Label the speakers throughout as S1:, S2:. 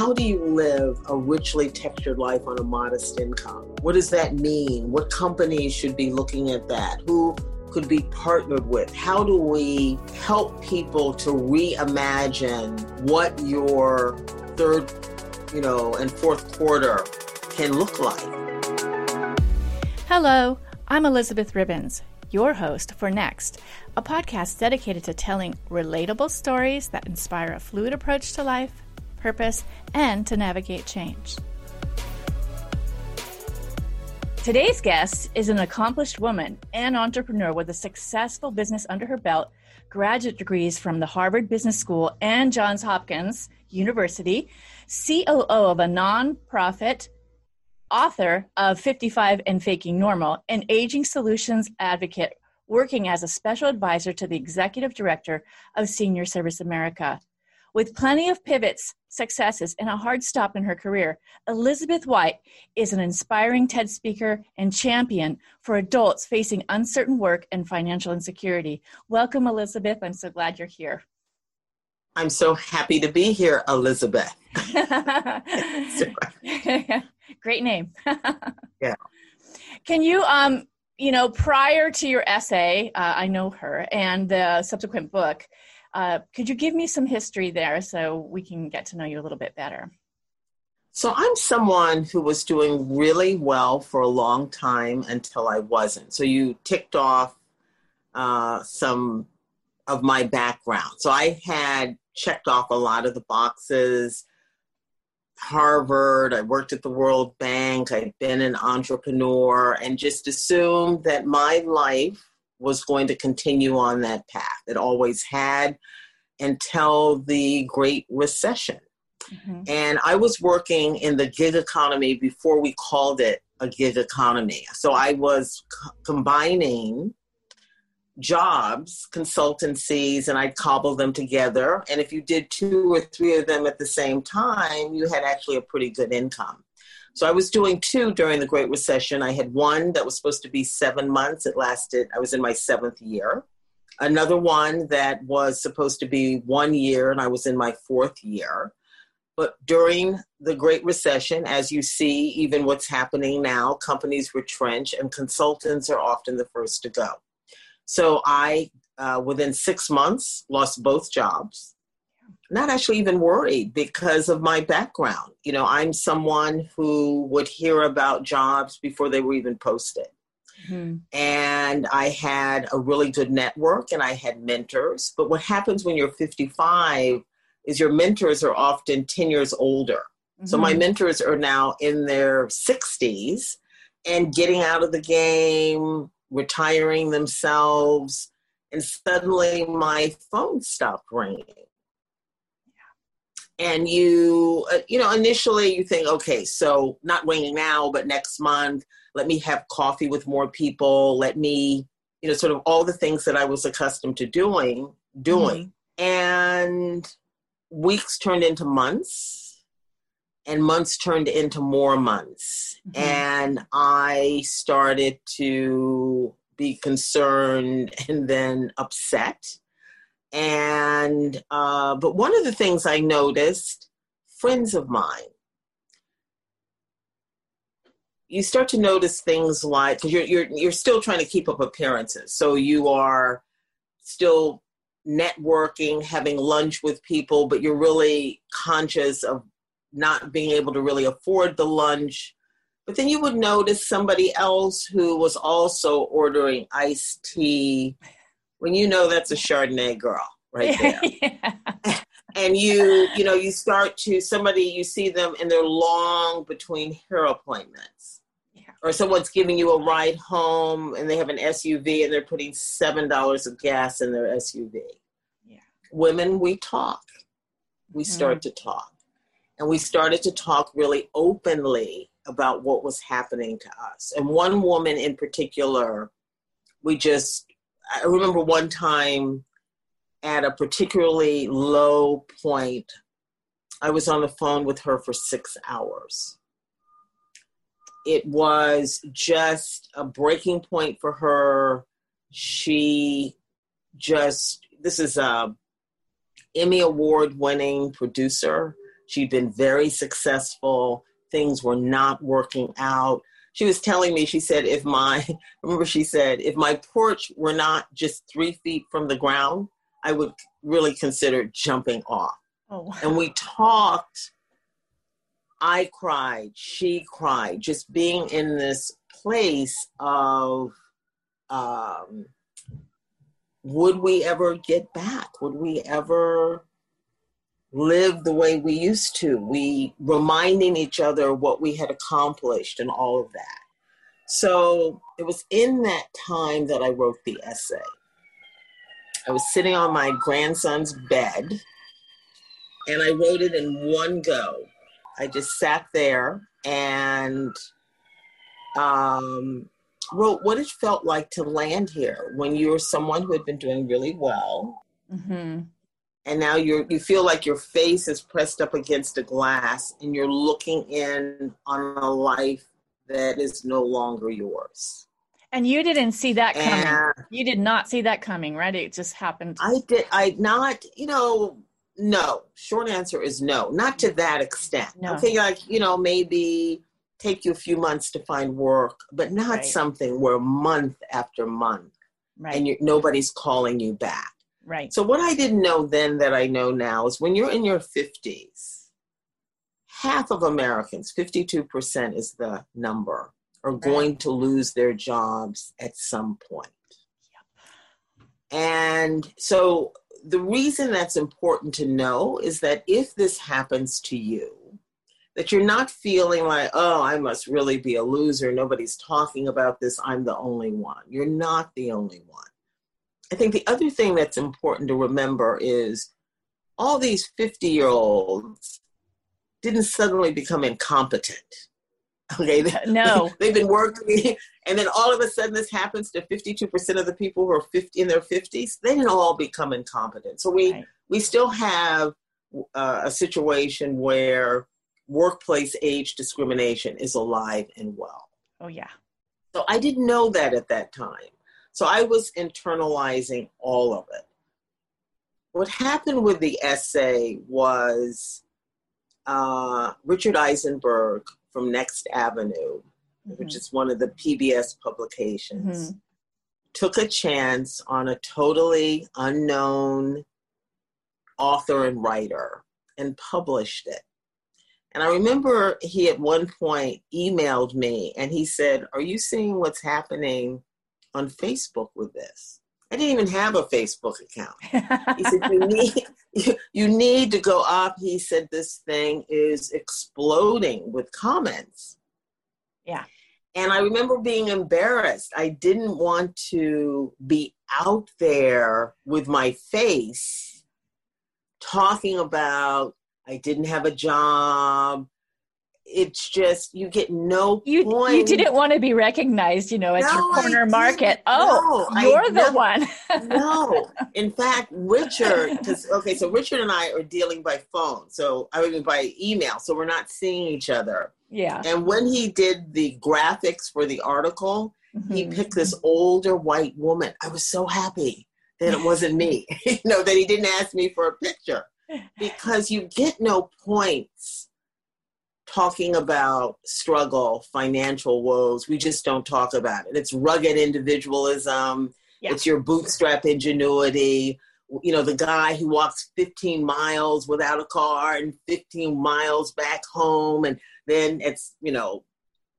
S1: how do you live a richly textured life on a modest income? What does that mean? What companies should be looking at that? Who could be partnered with? How do we help people to reimagine what your third, you know, and fourth quarter can look like?
S2: Hello, I'm Elizabeth Ribbons, your host for Next, a podcast dedicated to telling relatable stories that inspire a fluid approach to life purpose, and to navigate change. Today's guest is an accomplished woman and entrepreneur with a successful business under her belt, graduate degrees from the Harvard Business School and Johns Hopkins University, COO of a nonprofit, author of 55 and Faking Normal, and aging solutions advocate working as a special advisor to the executive director of Senior Service America. With plenty of pivots, successes, and a hard stop in her career, Elizabeth White is an inspiring TED speaker and champion for adults facing uncertain work and financial insecurity. Welcome, Elizabeth. I'm so glad you're here.
S1: I'm so happy to be here, Elizabeth.
S2: Great name.
S1: yeah.
S2: Can you, um, you know, prior to your essay, uh, I know her, and the subsequent book, uh, could you give me some history there so we can get to know you a little bit better?
S1: So, I'm someone who was doing really well for a long time until I wasn't. So, you ticked off uh, some of my background. So, I had checked off a lot of the boxes. Harvard, I worked at the World Bank, I'd been an entrepreneur, and just assumed that my life was going to continue on that path. It always had until the Great Recession. Mm-hmm. And I was working in the gig economy before we called it a gig economy. So I was c- combining jobs, consultancies, and I'd cobble them together. And if you did two or three of them at the same time, you had actually a pretty good income. So I was doing two during the Great Recession. I had one that was supposed to be seven months. It lasted, I was in my seventh year. Another one that was supposed to be one year, and I was in my fourth year. But during the Great Recession, as you see, even what's happening now, companies retrench and consultants are often the first to go. So I, uh, within six months, lost both jobs not actually even worried because of my background. You know, I'm someone who would hear about jobs before they were even posted. Mm-hmm. And I had a really good network and I had mentors. But what happens when you're 55 is your mentors are often 10 years older. Mm-hmm. So my mm-hmm. mentors are now in their 60s and getting out of the game, retiring themselves. And suddenly my phone stopped ringing and you uh, you know initially you think okay so not waiting now but next month let me have coffee with more people let me you know sort of all the things that i was accustomed to doing doing mm-hmm. and weeks turned into months and months turned into more months mm-hmm. and i started to be concerned and then upset and, uh, but one of the things I noticed, friends of mine, you start to notice things like, because you're, you're, you're still trying to keep up appearances. So you are still networking, having lunch with people, but you're really conscious of not being able to really afford the lunch. But then you would notice somebody else who was also ordering iced tea when you know that's a Chardonnay girl right there. yeah. And you, you know, you start to somebody you see them and they're long between hair appointments. Yeah. Or someone's giving you a ride home and they have an SUV and they're putting seven dollars of gas in their SUV. Yeah. Women, we talk. We mm-hmm. start to talk. And we started to talk really openly about what was happening to us. And one woman in particular, we just I remember one time at a particularly low point, I was on the phone with her for six hours. It was just a breaking point for her. She just, this is a Emmy Award winning producer. She'd been very successful. Things were not working out. She was telling me, she said, if my, remember, she said, if my porch were not just three feet from the ground, I would really consider jumping off. Oh, wow. And we talked. I cried. She cried. Just being in this place of um, would we ever get back? Would we ever live the way we used to? We reminding each other what we had accomplished and all of that. So it was in that time that I wrote the essay. I was sitting on my grandson's bed and I wrote it in one go. I just sat there and um, wrote what it felt like to land here when you're someone who had been doing really well. Mm-hmm. And now you're you feel like your face is pressed up against a glass and you're looking in on a life that is no longer yours.
S2: And you didn't see that coming. And you did not see that coming, right? It just happened.
S1: I did I not, you know, no. Short answer is no. Not to that extent. No. Okay, like, you know, maybe take you a few months to find work, but not right. something where month after month right. and nobody's calling you back.
S2: Right.
S1: So what I didn't know then that I know now is when you're in your 50s, half of Americans, 52% is the number, are right. going to lose their jobs at some point. Yep. And so the reason that's important to know is that if this happens to you, that you're not feeling like, oh, I must really be a loser. Nobody's talking about this. I'm the only one. You're not the only one. I think the other thing that's important to remember is all these 50 year olds didn't suddenly become incompetent. Okay.
S2: No.
S1: They've been working, and then all of a sudden this happens to 52% of the people who are 50 in their 50s. They didn't all become incompetent. So we, right. we still have uh, a situation where workplace age discrimination is alive and well.
S2: Oh, yeah.
S1: So I didn't know that at that time. So I was internalizing all of it. What happened with the essay was uh, Richard Eisenberg from Next Avenue, mm-hmm. which is one of the PBS publications, mm-hmm. took a chance on a totally unknown author and writer and published it. And I remember he at one point emailed me and he said, Are you seeing what's happening on Facebook with this? I didn't even have a Facebook account. He said, You need you, you need to go up. He said this thing is exploding with comments.
S2: Yeah.
S1: And I remember being embarrassed. I didn't want to be out there with my face talking about I didn't have a job. It's just you get no
S2: you,
S1: point.
S2: You didn't want to be recognized, you know, as no, your corner market. Oh, no, you're I, the no, one.
S1: no, in fact, Richard, because okay, so Richard and I are dealing by phone, so I mean by email, so we're not seeing each other.
S2: Yeah.
S1: And when he did the graphics for the article, mm-hmm. he picked this older white woman. I was so happy that it wasn't me. you know, that he didn't ask me for a picture because you get no points talking about struggle, financial woes. We just don't talk about it. It's rugged individualism. Yeah. It's your bootstrap ingenuity. You know, the guy who walks 15 miles without a car and 15 miles back home, and then it's, you know,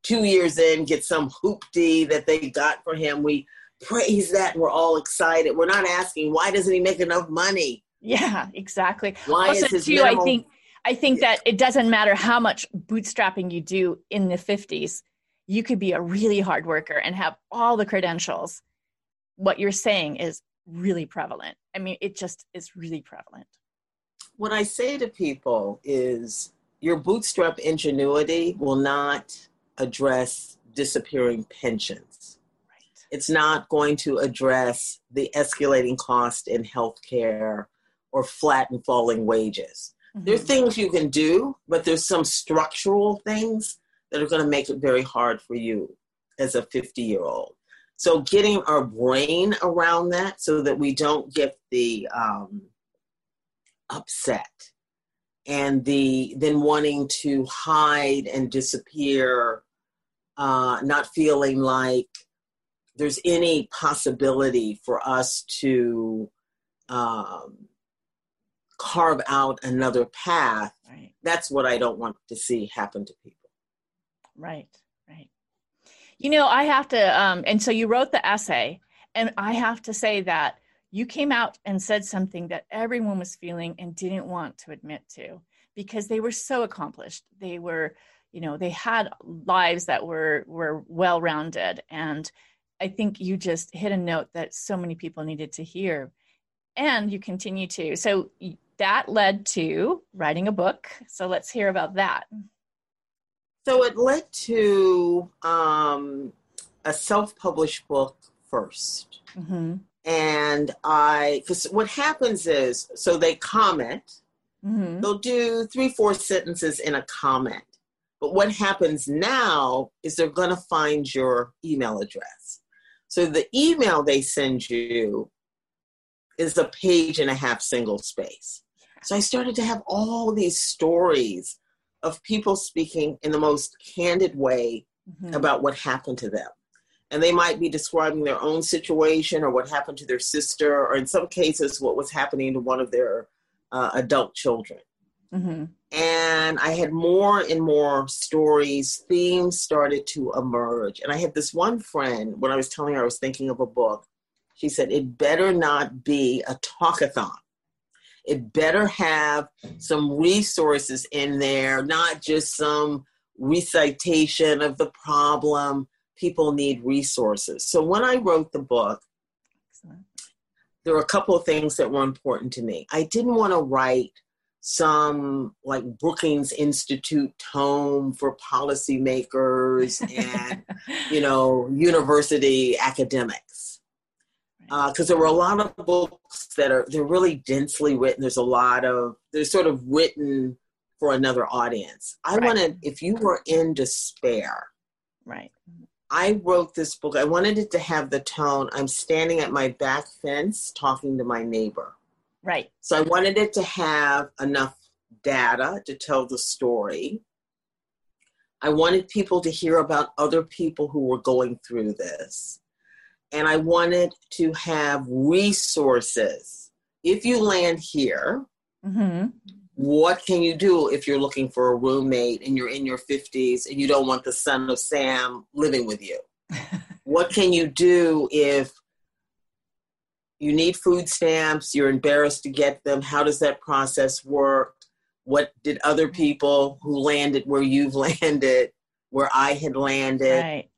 S1: two years in, get some hoopty that they got for him. We praise that. We're all excited. We're not asking, why doesn't he make enough money?
S2: Yeah, exactly. Why also, is his too, I think I think that it doesn't matter how much bootstrapping you do in the 50s. You could be a really hard worker and have all the credentials. What you're saying is really prevalent. I mean, it just is really prevalent.
S1: What I say to people is your bootstrap ingenuity will not address disappearing pensions. Right. It's not going to address the escalating cost in healthcare or flat and falling wages. Mm-hmm. There are things you can do, but there's some structural things that are going to make it very hard for you as a 50 year old. So, getting our brain around that so that we don't get the um, upset and the then wanting to hide and disappear, uh, not feeling like there's any possibility for us to um, carve out another path. Right. That's what I don't want to see happen to people.
S2: Right, right. You know, I have to, um, and so you wrote the essay, and I have to say that you came out and said something that everyone was feeling and didn't want to admit to because they were so accomplished. They were, you know, they had lives that were were well rounded, and I think you just hit a note that so many people needed to hear, and you continue to. So that led to writing a book. So let's hear about that.
S1: So it led to um, a self-published book 1st mm-hmm. and I because what happens is so they comment. Mm-hmm. They'll do three, four sentences in a comment. But what happens now is they're going to find your email address. So the email they send you is a page and a half single space. So I started to have all these stories of people speaking in the most candid way mm-hmm. about what happened to them. And they might be describing their own situation or what happened to their sister, or in some cases, what was happening to one of their uh, adult children. Mm-hmm. And I had more and more stories, themes started to emerge. And I had this one friend, when I was telling her I was thinking of a book, she said, It better not be a talkathon it better have some resources in there, not just some recitation of the problem. People need resources. So when I wrote the book, there were a couple of things that were important to me. I didn't want to write some like Brookings Institute tome for policymakers and, you know, university academics because uh, there were a lot of books that are they're really densely written. There's a lot of they're sort of written for another audience. I right. wanted if you were in despair,
S2: right.
S1: I wrote this book. I wanted it to have the tone. I'm standing at my back fence talking to my neighbor.
S2: Right.
S1: So I wanted it to have enough data to tell the story. I wanted people to hear about other people who were going through this and I wanted to have resources. If you land here, mm-hmm. what can you do if you're looking for a roommate and you're in your 50s and you don't want the son of Sam living with you? what can you do if you need food stamps, you're embarrassed to get them? How does that process work? What did other people who landed where you've landed, where I had landed? Right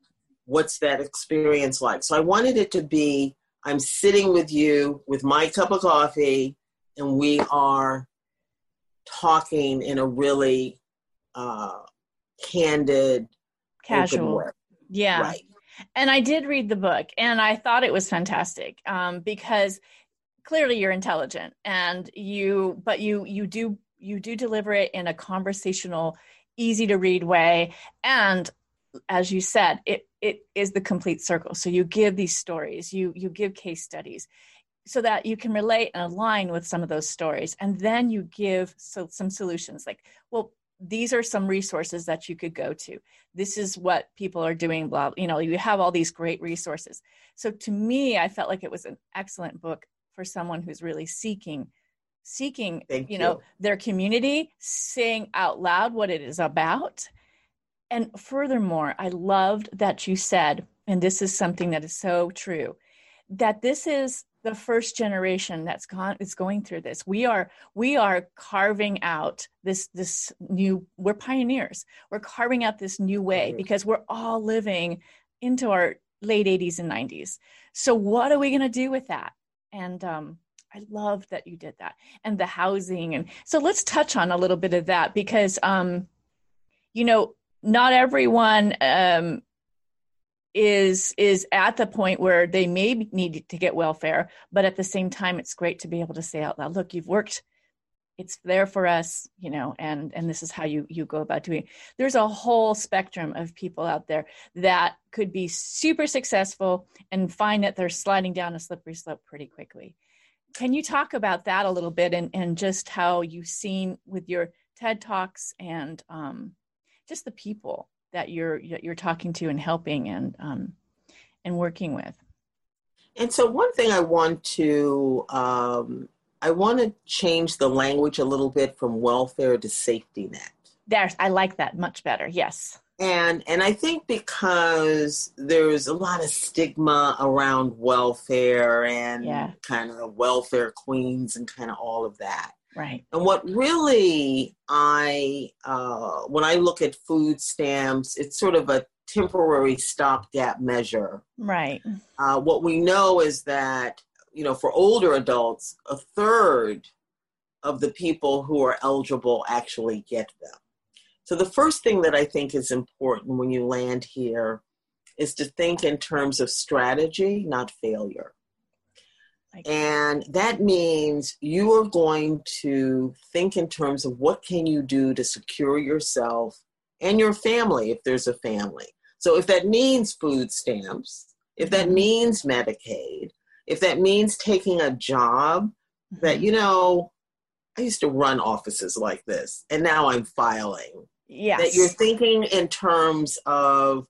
S1: what's that experience like? So I wanted it to be I'm sitting with you with my cup of coffee, and we are talking in a really uh, candid,
S2: casual. Yeah. Right. And I did read the book, and I thought it was fantastic um, because clearly you're intelligent, and you, but you you do you do deliver it in a conversational, easy to read way, and as you said, it it is the complete circle. So you give these stories, you you give case studies, so that you can relate and align with some of those stories, and then you give so some solutions like, well, these are some resources that you could go to. This is what people are doing. Blah, you know, you have all these great resources. So to me, I felt like it was an excellent book for someone who's really seeking seeking you, you know their community saying out loud what it is about and furthermore, I loved that you said, and this is something that is so true, that this is the first generation that's gone is going through this. We are we are carving out this this new we're pioneers. We're carving out this new way because we're all living into our late 80s and 90s. So what are we going to do with that? And um I love that you did that. And the housing and so let's touch on a little bit of that because um you know not everyone um, is is at the point where they may need to get welfare but at the same time it's great to be able to say out loud look you've worked it's there for us you know and and this is how you you go about doing it. there's a whole spectrum of people out there that could be super successful and find that they're sliding down a slippery slope pretty quickly can you talk about that a little bit and, and just how you've seen with your TED Talks and um, just the people that you're you're talking to and helping and um, and working with?
S1: And so, one thing I want to um, I want to change the language a little bit from welfare to safety net.
S2: There's, I like that much better. Yes.
S1: And and I think because there's a lot of stigma around welfare and
S2: yeah.
S1: kind of welfare queens and kind of all of that.
S2: Right.
S1: And what really I uh, when I look at food stamps, it's sort of a temporary stopgap measure.
S2: Right.
S1: Uh, what we know is that you know for older adults, a third of the people who are eligible actually get them. So, the first thing that I think is important when you land here is to think in terms of strategy, not failure. And that means you are going to think in terms of what can you do to secure yourself and your family if there's a family. So if that means food stamps, if that mm-hmm. means Medicaid, if that means taking a job that mm-hmm. you know I used to run offices like this and now I'm filing
S2: Yes.
S1: That you're thinking in terms of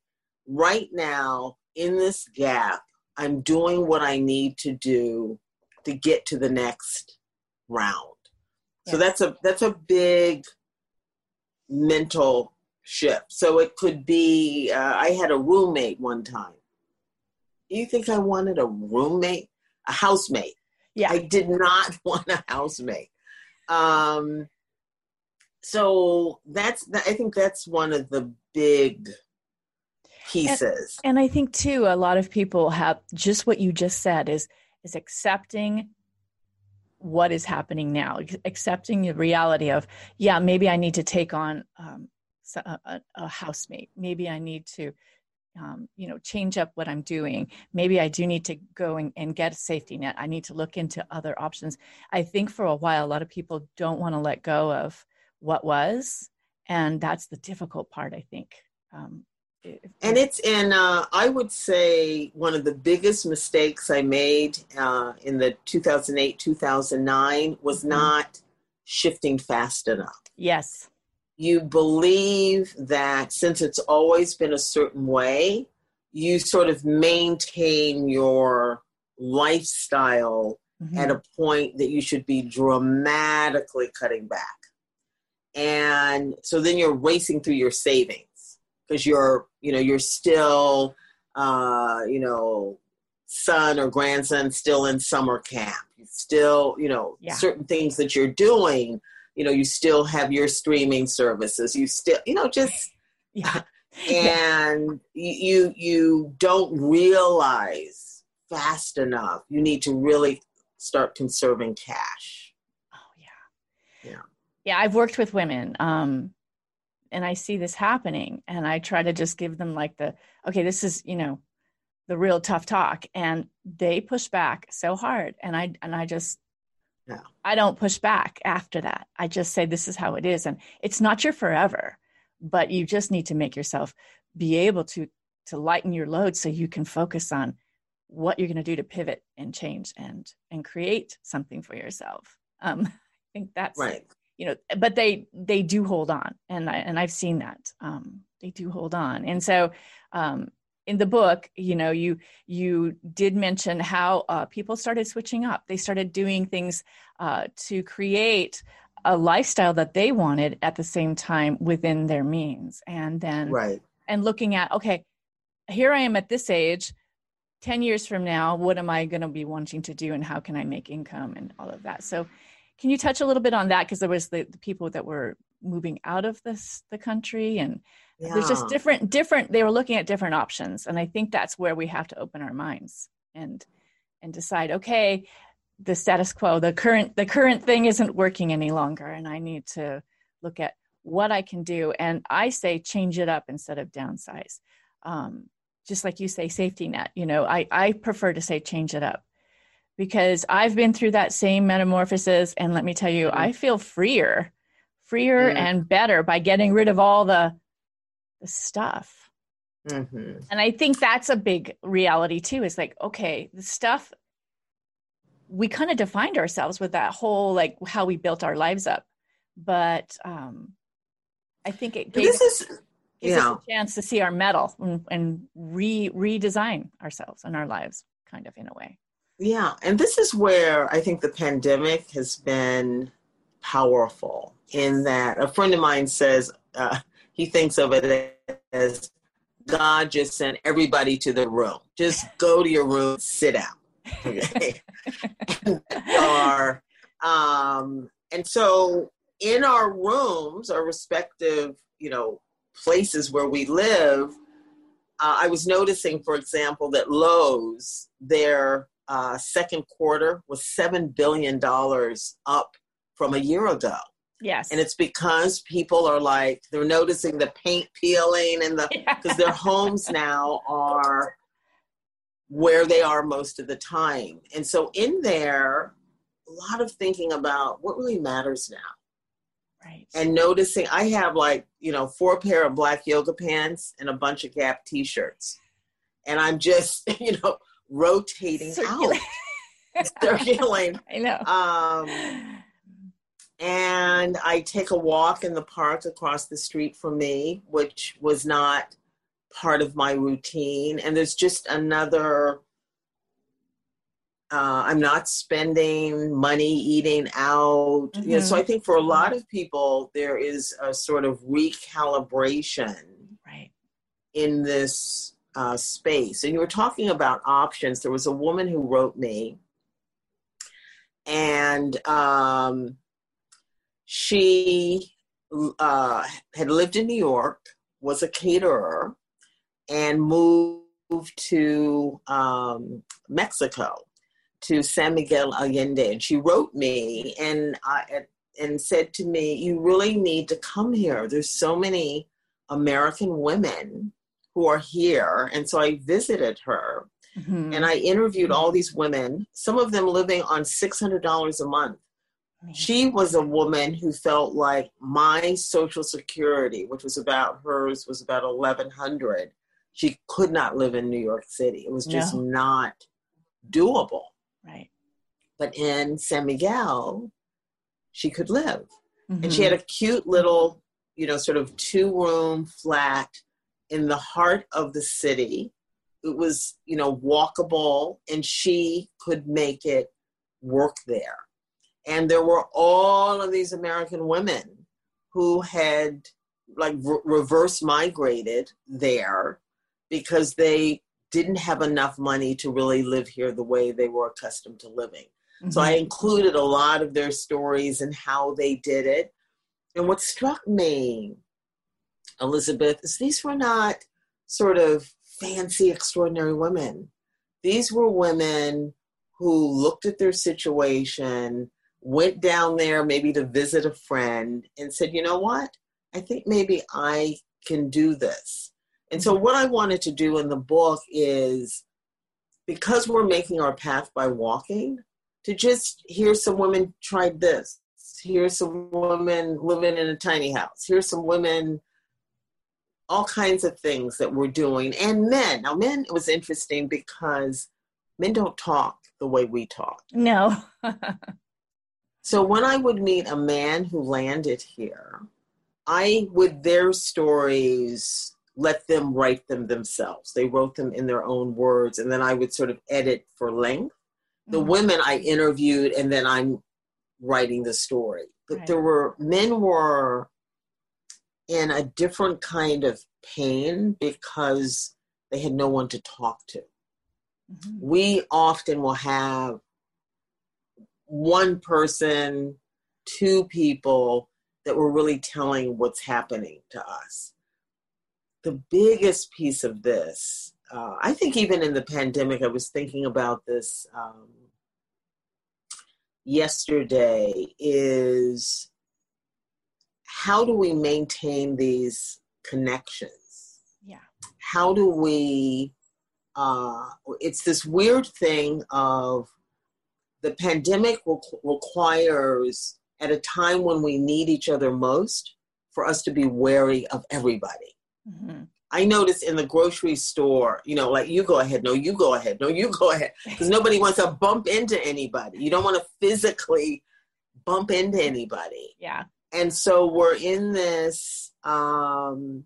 S1: right now in this gap, I'm doing what I need to do to get to the next round. So that's a that's a big mental shift. So it could be uh, I had a roommate one time. You think I wanted a roommate, a housemate?
S2: Yeah,
S1: I did not want a housemate. Um, so that's i think that's one of the big pieces.
S2: and, and, i think too a lot of people have just what you just said is is accepting what is happening now accepting the reality of yeah maybe i need to take on um, a, a, housemate. Maybe i need to um, you know change up what i'm doing. Maybe i do need to go and, and get a safety net. I need to look into other options. I think for a while a lot of people don't want to let go of what was and that's the difficult part i think um,
S1: and it's in uh, i would say one of the biggest mistakes i made uh, in the 2008 2009 was mm-hmm. not shifting fast enough
S2: yes
S1: you believe that since it's always been a certain way you sort of maintain your lifestyle mm-hmm. at a point that you should be dramatically cutting back and so then you're racing through your savings because you're you know you're still uh, you know son or grandson still in summer camp. You still you know yeah. certain things that you're doing you know you still have your streaming services. You still you know just yeah. and you you don't realize fast enough you need to really start conserving cash.
S2: Oh yeah.
S1: Yeah.
S2: Yeah i've worked with women um and i see this happening and i try to just give them like the okay this is you know the real tough talk and they push back so hard and i and i just
S1: yeah.
S2: i don't push back after that. I just say this is how it is and it's not your forever but you just need to make yourself be able to to lighten your load so you can focus on what you're going to do to pivot and change and and create something for yourself. Um i think that's
S1: right
S2: you know but they they do hold on. And I, and I've seen that um, they do hold on. And so um, in the book you know you you did mention how uh, people started switching up. They started doing things uh, to create a lifestyle that they wanted at the same time within their means. And then
S1: right.
S2: and looking at okay here i am at this age. 10 years from now what am i going to be wanting to do and how can i make income and all of that? So can you touch a little bit on that? Because there was the, the, people that were moving out of this the country, and yeah. there's just different different. They were looking at different options, and I think that's where we have to open our minds and and decide. Okay, the status quo, the current the current thing isn't working any longer, and I need to look at what I can do. And I say change it up instead of downsize. Um, just like you say, safety net. You know, I I prefer to say change it up because I've been through that same metamorphosis. And let me tell you, mm-hmm. I feel freer, freer mm-hmm. and better by getting rid of all the, the stuff. Mm-hmm. And I think that's a big reality too is like, okay, the stuff we kind of defined ourselves with that whole like how we built our lives up. But um, I think it gave,
S1: this is
S2: gives us a chance to see our metal and, and re redesign ourselves and our lives, kind of in a way.
S1: Yeah, and this is where I think the pandemic has been powerful. In that, a friend of mine says uh, he thinks of it as God just sent everybody to the room. Just go to your room, sit down. And, um, and so in our rooms, our respective, you know, places where we live, uh, I was noticing, for example, that Lowe's, their uh, second quarter was $7 billion up from a year ago.
S2: Yes.
S1: And it's because people are like, they're noticing the paint peeling and the, because their homes now are where they are most of the time. And so in there, a lot of thinking about what really matters now.
S2: Right.
S1: And noticing, I have like, you know, four pair of black yoga pants and a bunch of Gap t shirts. And I'm just, you know, rotating Circulate. out, circulating.
S2: I know.
S1: Um, and I take a walk in the park across the street from me, which was not part of my routine. And there's just another. Uh, I'm not spending money eating out. Mm-hmm. You know, so I think for a lot of people, there is a sort of recalibration
S2: right.
S1: in this uh, space. And you were talking about options. There was a woman who wrote me, and um, she uh, had lived in New York, was a caterer, and moved to um, Mexico to San Miguel Allende. And she wrote me and and said to me, "You really need to come here. There's so many American women who are here." And so I visited her. Mm-hmm. And I interviewed all these women, some of them living on $600 a month she was a woman who felt like my social security which was about hers was about 1100 she could not live in new york city it was just no. not doable
S2: right
S1: but in san miguel she could live mm-hmm. and she had a cute little you know sort of two room flat in the heart of the city it was you know walkable and she could make it work there and there were all of these American women who had like re- reverse migrated there because they didn't have enough money to really live here the way they were accustomed to living. Mm-hmm. So I included a lot of their stories and how they did it. And what struck me, Elizabeth, is these were not sort of fancy, extraordinary women. These were women who looked at their situation went down there maybe to visit a friend and said, you know what? I think maybe I can do this. And so, what I wanted to do in the book is because we're making our path by walking, to just hear some women tried this. Here's some women living in a tiny house. Here's some women, all kinds of things that we're doing. And men. Now, men, it was interesting because men don't talk the way we talk.
S2: No.
S1: So when I would meet a man who landed here, I would their stories let them write them themselves. They wrote them in their own words, and then I would sort of edit for length. The mm-hmm. women I interviewed, and then I'm writing the story. But right. there were men were in a different kind of pain because they had no one to talk to. Mm-hmm. We often will have one person, two people that were really telling what's happening to us. The biggest piece of this, uh, I think, even in the pandemic, I was thinking about this um, yesterday, is how do we maintain these connections?
S2: Yeah.
S1: How do we? Uh, it's this weird thing of the pandemic requires, at a time when we need each other most, for us to be wary of everybody. Mm-hmm. I notice in the grocery store, you know, like you go ahead, no, you go ahead, no, you go ahead, because nobody wants to bump into anybody. You don't want to physically bump into anybody.
S2: Yeah.
S1: And so we're in this, um,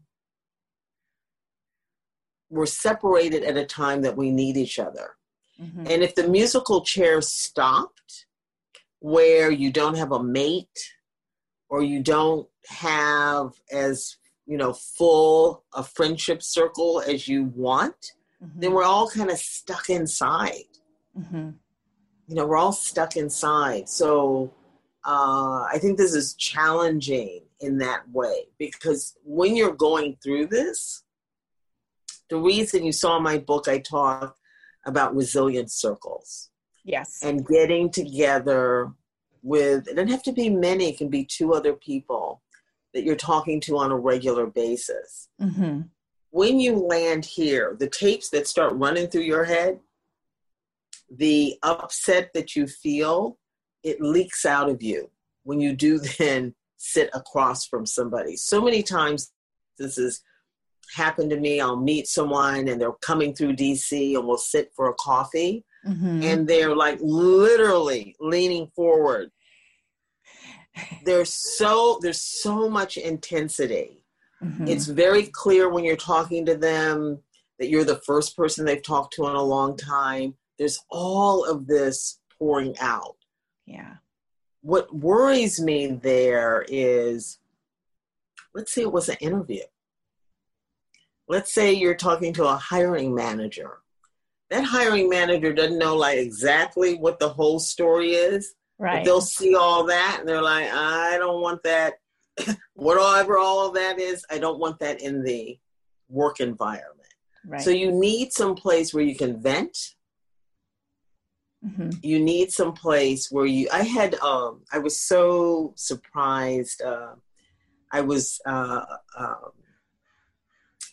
S1: we're separated at a time that we need each other. Mm-hmm. And if the musical chair stopped, where you don't have a mate or you don't have as you know full a friendship circle as you want mm-hmm. then we're all kind of stuck inside mm-hmm. you know we're all stuck inside so uh, i think this is challenging in that way because when you're going through this the reason you saw my book i talk about resilient circles
S2: yes
S1: and getting together with it doesn't have to be many it can be two other people that you're talking to on a regular basis. Mm-hmm. When you land here, the tapes that start running through your head, the upset that you feel, it leaks out of you when you do then sit across from somebody. So many times this has happened to me. I'll meet someone and they're coming through DC and we'll sit for a coffee. Mm-hmm. And they're like literally leaning forward there's so there's so much intensity mm-hmm. it's very clear when you're talking to them that you're the first person they've talked to in a long time there's all of this pouring out
S2: yeah
S1: what worries me there is let's say it was an interview let's say you're talking to a hiring manager that hiring manager doesn't know like exactly what the whole story is
S2: Right.
S1: they'll see all that and they're like, I don't want that. Whatever all of that is, I don't want that in the work environment. Right. So you need some place where you can vent. Mm-hmm. You need some place where you. I had. Um, I was so surprised. Uh, I was uh, um,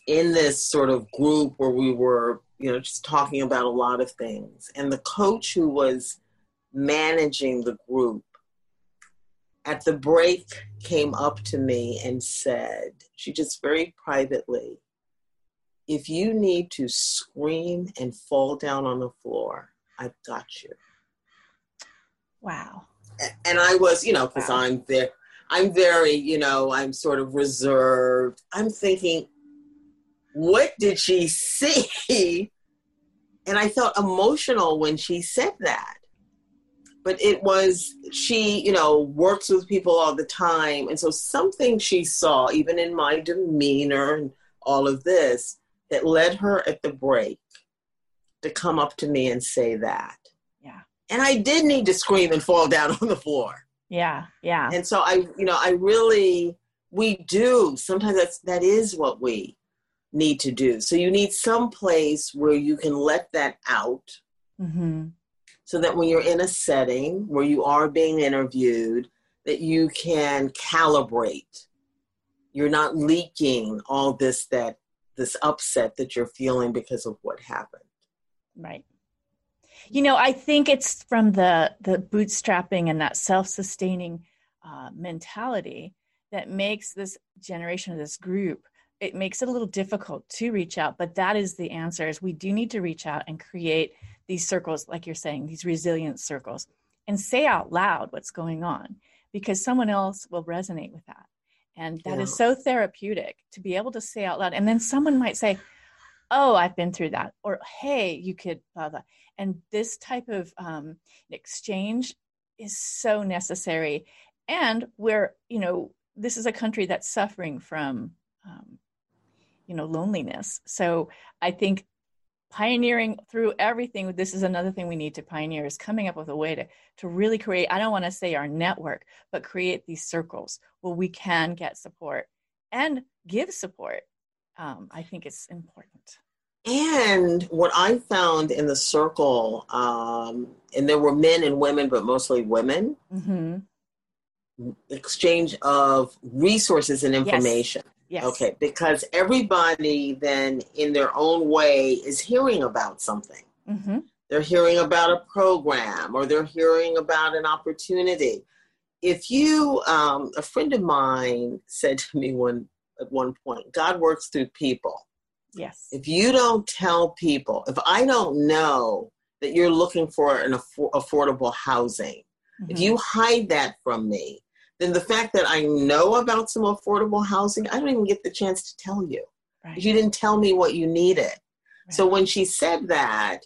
S1: in this sort of group where we were, you know, just talking about a lot of things, and the coach who was managing the group at the break came up to me and said, she just very privately, if you need to scream and fall down on the floor, I've got you.
S2: Wow.
S1: And I was, you know, because wow. I'm there, I'm very, you know, I'm sort of reserved. I'm thinking, what did she see? And I felt emotional when she said that but it was she you know works with people all the time and so something she saw even in my demeanor and all of this that led her at the break to come up to me and say that.
S2: Yeah.
S1: And i did need to scream and fall down on the floor.
S2: Yeah yeah.
S1: And so i you know i really we do. Sometimes that's that is what we need to do. So you need some place where you can let that out. Mm-hmm. So that when you're in a setting where you are being interviewed, that you can calibrate. You're not leaking all this that this upset that you're feeling because of what happened.
S2: Right. You know, I think it's from the the bootstrapping and that self-sustaining uh, mentality that makes this generation of this group it makes it a little difficult to reach out but that is the answer is we do need to reach out and create these circles, like you're saying, these resilience circles, and say out loud what's going on because someone else will resonate with that. And that yeah. is so therapeutic to be able to say out loud. And then someone might say, Oh, I've been through that. Or, Hey, you could, blah, blah. And this type of um, exchange is so necessary. And where, you know, this is a country that's suffering from, um, you know, loneliness. So I think pioneering through everything this is another thing we need to pioneer is coming up with a way to to really create i don't want to say our network but create these circles where we can get support and give support um, i think it's important
S1: and what i found in the circle um, and there were men and women but mostly women mm-hmm. exchange of resources and information yes.
S2: Yes.
S1: Okay, because everybody then, in their own way, is hearing about something. Mm-hmm. They're hearing about a program or they're hearing about an opportunity. If you, um, a friend of mine said to me one at one point, God works through people.
S2: Yes.
S1: If you don't tell people, if I don't know that you're looking for an aff- affordable housing, mm-hmm. if you hide that from me, then the fact that I know about some affordable housing, I don't even get the chance to tell you. Right. You didn't tell me what you needed. Right. So when she said that,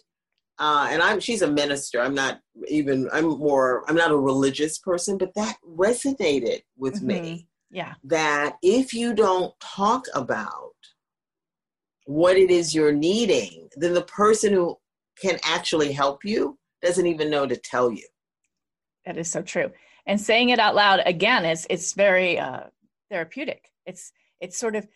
S1: uh, and I'm she's a minister. I'm not even. I'm more. I'm not a religious person, but that resonated with mm-hmm. me.
S2: Yeah.
S1: That if you don't talk about what it is you're needing, then the person who can actually help you doesn't even know to tell you.
S2: That is so true. And saying it out loud again is it's very uh, therapeutic. It's it's sort of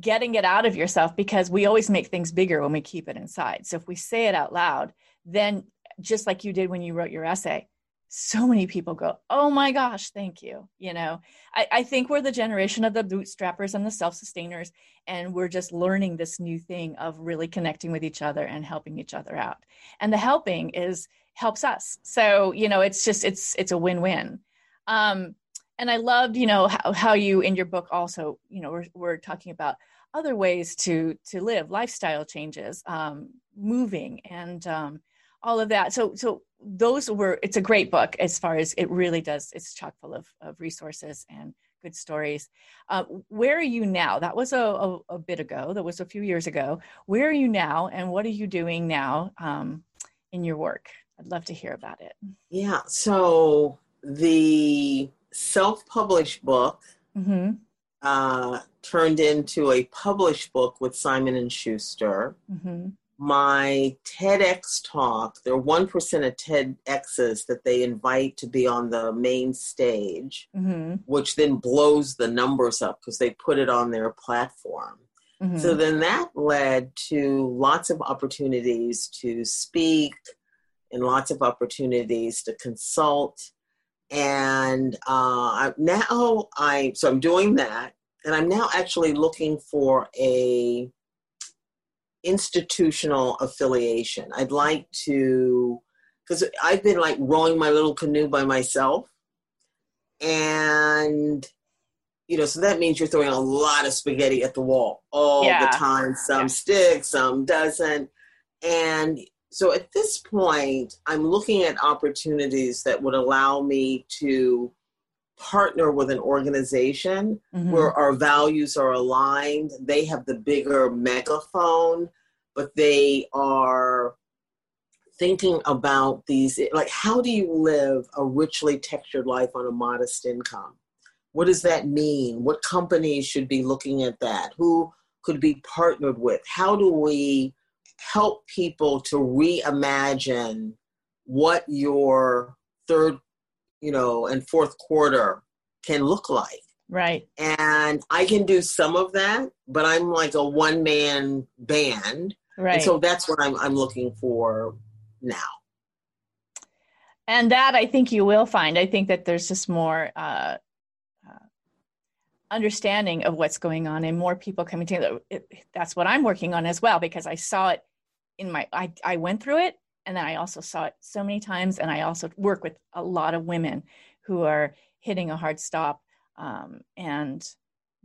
S2: getting it out of yourself because we always make things bigger when we keep it inside. So if we say it out loud, then just like you did when you wrote your essay, so many people go, Oh my gosh, thank you. You know, I, I think we're the generation of the bootstrappers and the self sustainers, and we're just learning this new thing of really connecting with each other and helping each other out. And the helping is helps us. So, you know, it's just it's it's a win-win. Um, and I loved, you know, how, how you in your book also, you know, we're, we're talking about other ways to to live, lifestyle changes, um, moving, and um, all of that. So so those were it's a great book as far as it really does it's chock full of, of resources and good stories. Uh, where are you now? That was a, a, a, bit ago that was a few years ago. Where are you now and what are you doing now um, in your work? I'd love to hear about it.
S1: Yeah so the self-published book mm-hmm. uh, turned into a published book with simon and schuster. Mm-hmm my TEDx talk, there are 1% of TEDx's that they invite to be on the main stage, mm-hmm. which then blows the numbers up because they put it on their platform. Mm-hmm. So then that led to lots of opportunities to speak and lots of opportunities to consult. And uh, now I, so I'm doing that, and I'm now actually looking for a institutional affiliation. I'd like to, because I've been like rowing my little canoe by myself. And, you know, so that means you're throwing a lot of spaghetti at the wall all yeah. the time. Some yeah. sticks, some doesn't. And so at this point, I'm looking at opportunities that would allow me to partner with an organization mm-hmm. where our values are aligned. They have the bigger megaphone, but they are thinking about these like how do you live a richly textured life on a modest income? What does that mean? What companies should be looking at that? Who could be partnered with? How do we help people to reimagine what your third you know, and fourth quarter can look like.
S2: Right.
S1: And I can do some of that, but I'm like a one man band.
S2: Right.
S1: And so that's what I'm I'm looking for now.
S2: And that I think you will find. I think that there's just more uh, uh, understanding of what's going on and more people coming together. It, that's what I'm working on as well because I saw it in my I, I went through it and then I also saw it so many times. And I also work with a lot of women who are hitting a hard stop um, and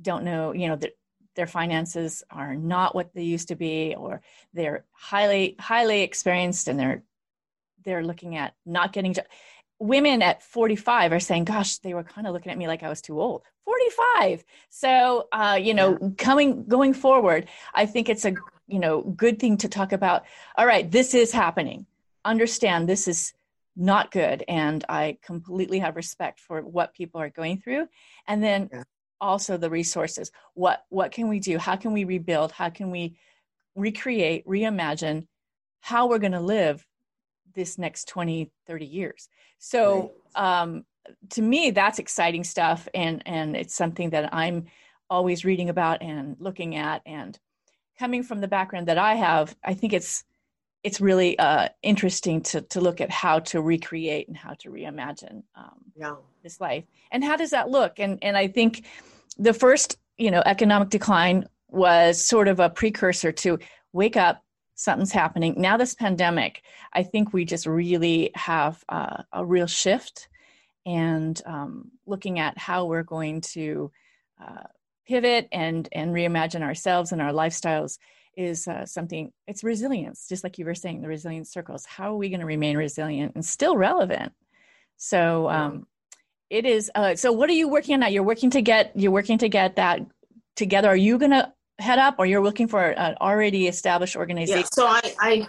S2: don't know, you know, that their finances are not what they used to be, or they're highly, highly experienced and they're they're looking at not getting. Jo- women at 45 are saying, "Gosh, they were kind of looking at me like I was too old." 45. So, uh, you know, yeah. coming going forward, I think it's a you know good thing to talk about all right this is happening. Understand this is not good and i completely have respect for what people are going through. And then yeah. also the resources. What what can we do? How can we rebuild? How can we recreate reimagine how we're going to live this next 20 30 years? So right. um, to me that's exciting stuff and and it's something that i'm always reading about and looking at and coming from the background that I have, I think it's it's really uh, interesting to to look at how to recreate and how to reimagine um, yeah. this life. And how does that look? And and I think the first you know economic decline was sort of a precursor to wake up something's happening now this pandemic i think we just really have uh, a real shift and um, looking at how we're going to uh, pivot and and reimagine ourselves and our lifestyles is uh, something it's resilience just like you were saying the resilience circles. How are we going to remain resilient and still relevant? So um, it is uh, so what are you working on now? You're working to get you're working to get that together. Are you going to head up or you're looking for an already established organization?
S1: yeah, so i i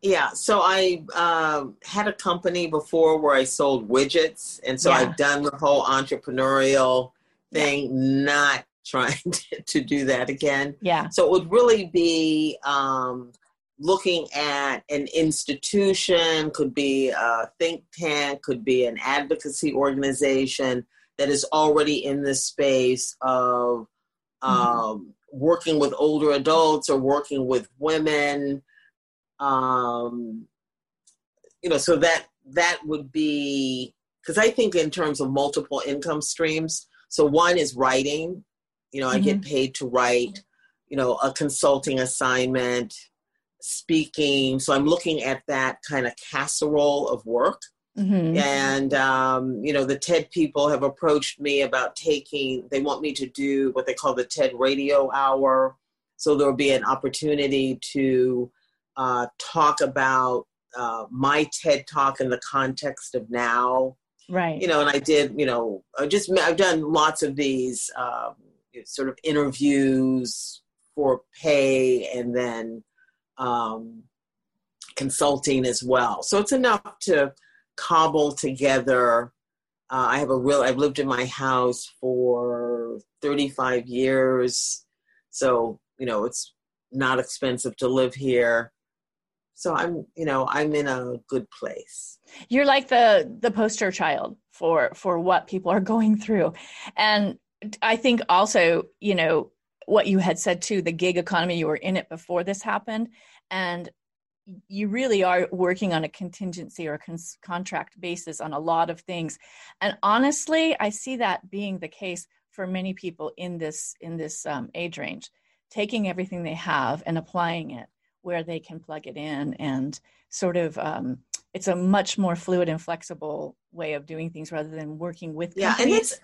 S1: yeah so i um, had a company before where i sold widgets and so yeah. i've done the whole entrepreneurial thing yeah. not trying to, to, do that again
S2: yeah
S1: so it would really be um, looking at an institution, could be a think tank, could be an advocacy organization that is already in the space of mm-hmm. um, working with older adults or working with women. Um, you know, so that that would be because I think in terms of multiple income streams. So one is writing. You know, mm-hmm. I get mm-hmm. paid to write. You know, a consulting assignment speaking. So I'm looking at that kind of casserole of work. Mm-hmm. And, um, you know, the TED people have approached me about taking, they want me to do what they call the TED radio hour. So there'll be an opportunity to uh, talk about uh, my TED talk in the context of now.
S2: Right.
S1: You know, and I did, you know, I just, I've done lots of these um, sort of interviews for pay and then um, consulting as well. So it's enough to cobble together. Uh, I have a real, I've lived in my house for 35 years. So, you know, it's not expensive to live here. So I'm, you know, I'm in a good place.
S2: You're like the the poster child for for what people are going through. And I think also, you know, what you had said too the gig economy you were in it before this happened and you really are working on a contingency or contract basis on a lot of things and honestly i see that being the case for many people in this in this um, age range taking everything they have and applying it where they can plug it in and sort of um, it's a much more fluid and flexible way of doing things rather than working with
S1: yeah and it's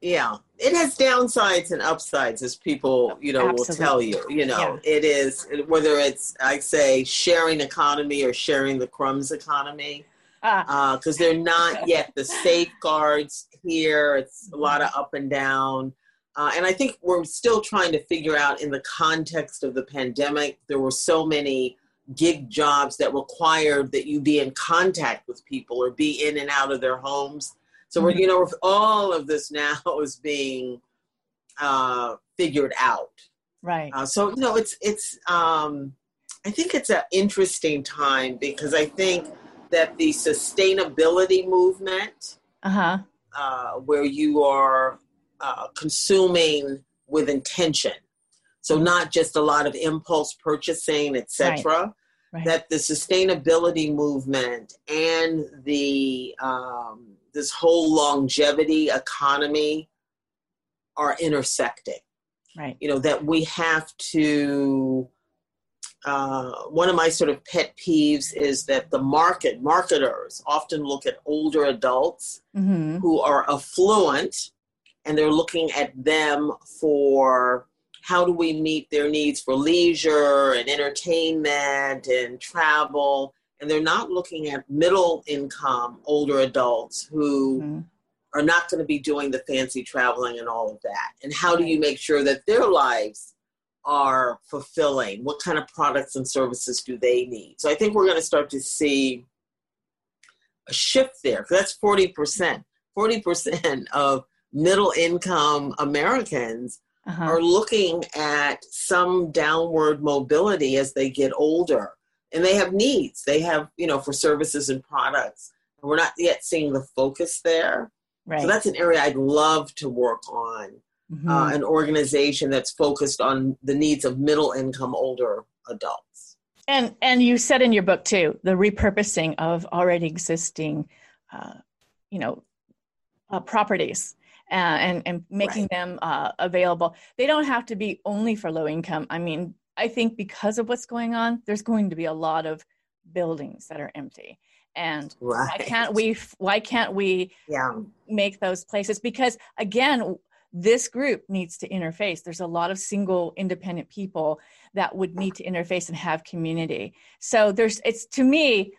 S1: yeah it has downsides and upsides as people you know Absolutely. will tell you you know yeah. it is whether it's i say sharing economy or sharing the crumbs economy because ah. uh, they're not yet the safeguards here it's a lot of up and down uh, and i think we're still trying to figure out in the context of the pandemic there were so many gig jobs that required that you be in contact with people or be in and out of their homes so we're, mm-hmm. you know, all of this now is being uh, figured out.
S2: Right.
S1: Uh, so you know, it's it's. Um, I think it's an interesting time because I think that the sustainability movement,
S2: uh-huh.
S1: uh, where you are uh, consuming with intention, so not just a lot of impulse purchasing, etc. Right. Right. That the sustainability movement and the um, this whole longevity economy are intersecting.
S2: Right.
S1: You know, that we have to uh, one of my sort of pet peeves is that the market marketers often look at older adults mm-hmm. who are affluent and they're looking at them for how do we meet their needs for leisure and entertainment and travel and they're not looking at middle income older adults who mm-hmm. are not going to be doing the fancy traveling and all of that. And how do you make sure that their lives are fulfilling? What kind of products and services do they need? So I think we're going to start to see a shift there because that's 40%. 40% of middle income Americans uh-huh. are looking at some downward mobility as they get older and they have needs. They have, you know, for services and products. We're not yet seeing the focus there. Right. So that's an area I'd love to work on. Mm-hmm. Uh, an organization that's focused on the needs of middle income older adults.
S2: And and you said in your book too the repurposing of already existing, uh, you know, uh, properties. Uh, and and making right. them uh, available. They don't have to be only for low income. I mean, I think because of what's going on, there's going to be a lot of buildings that are empty. And right. why can't we why can't we
S1: yeah.
S2: make those places? Because again, this group needs to interface. There's a lot of single independent people that would need to interface and have community. So there's it's to me,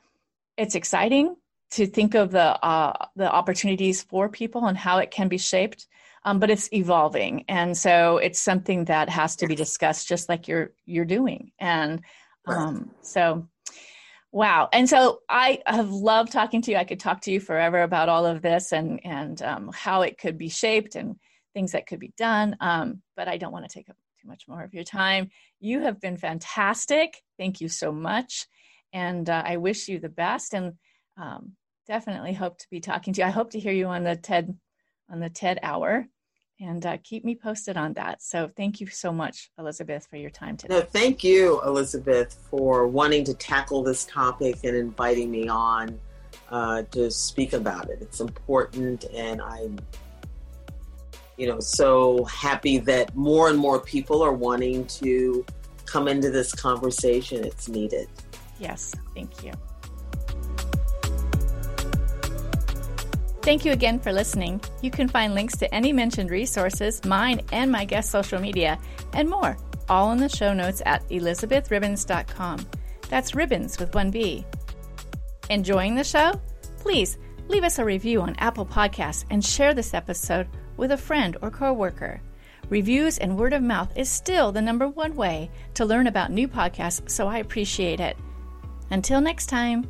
S2: it's exciting to think of the uh, the opportunities for people and how it can be shaped. Um, but it's evolving, and so it's something that has to be discussed, just like you're you're doing. And um, so Wow. And so I have loved talking to you. I could talk to you forever about all of this and, and um, how it could be shaped and things that could be done. Um, but I don't want to take up too much more of your time. You have been fantastic. Thank you so much. And uh, I wish you the best and um, definitely hope to be talking to you. I hope to hear you on the TED on the TED hour and uh, keep me posted on that. So thank you so much, Elizabeth, for your time today.
S1: No, thank you, Elizabeth, for wanting to tackle this topic and inviting me on uh, to speak about it. It's important, and I'm, you know, so happy that more and more people are wanting to come into this conversation. It's needed.
S2: Yes, thank you. Thank you again for listening. You can find links to any mentioned resources, mine and my guest social media, and more, all in the show notes at elizabethribons.com. That's ribbons with one B. Enjoying the show? Please leave us a review on Apple Podcasts and share this episode with a friend or coworker. Reviews and word of mouth is still the number one way to learn about new podcasts, so I appreciate it. Until next time.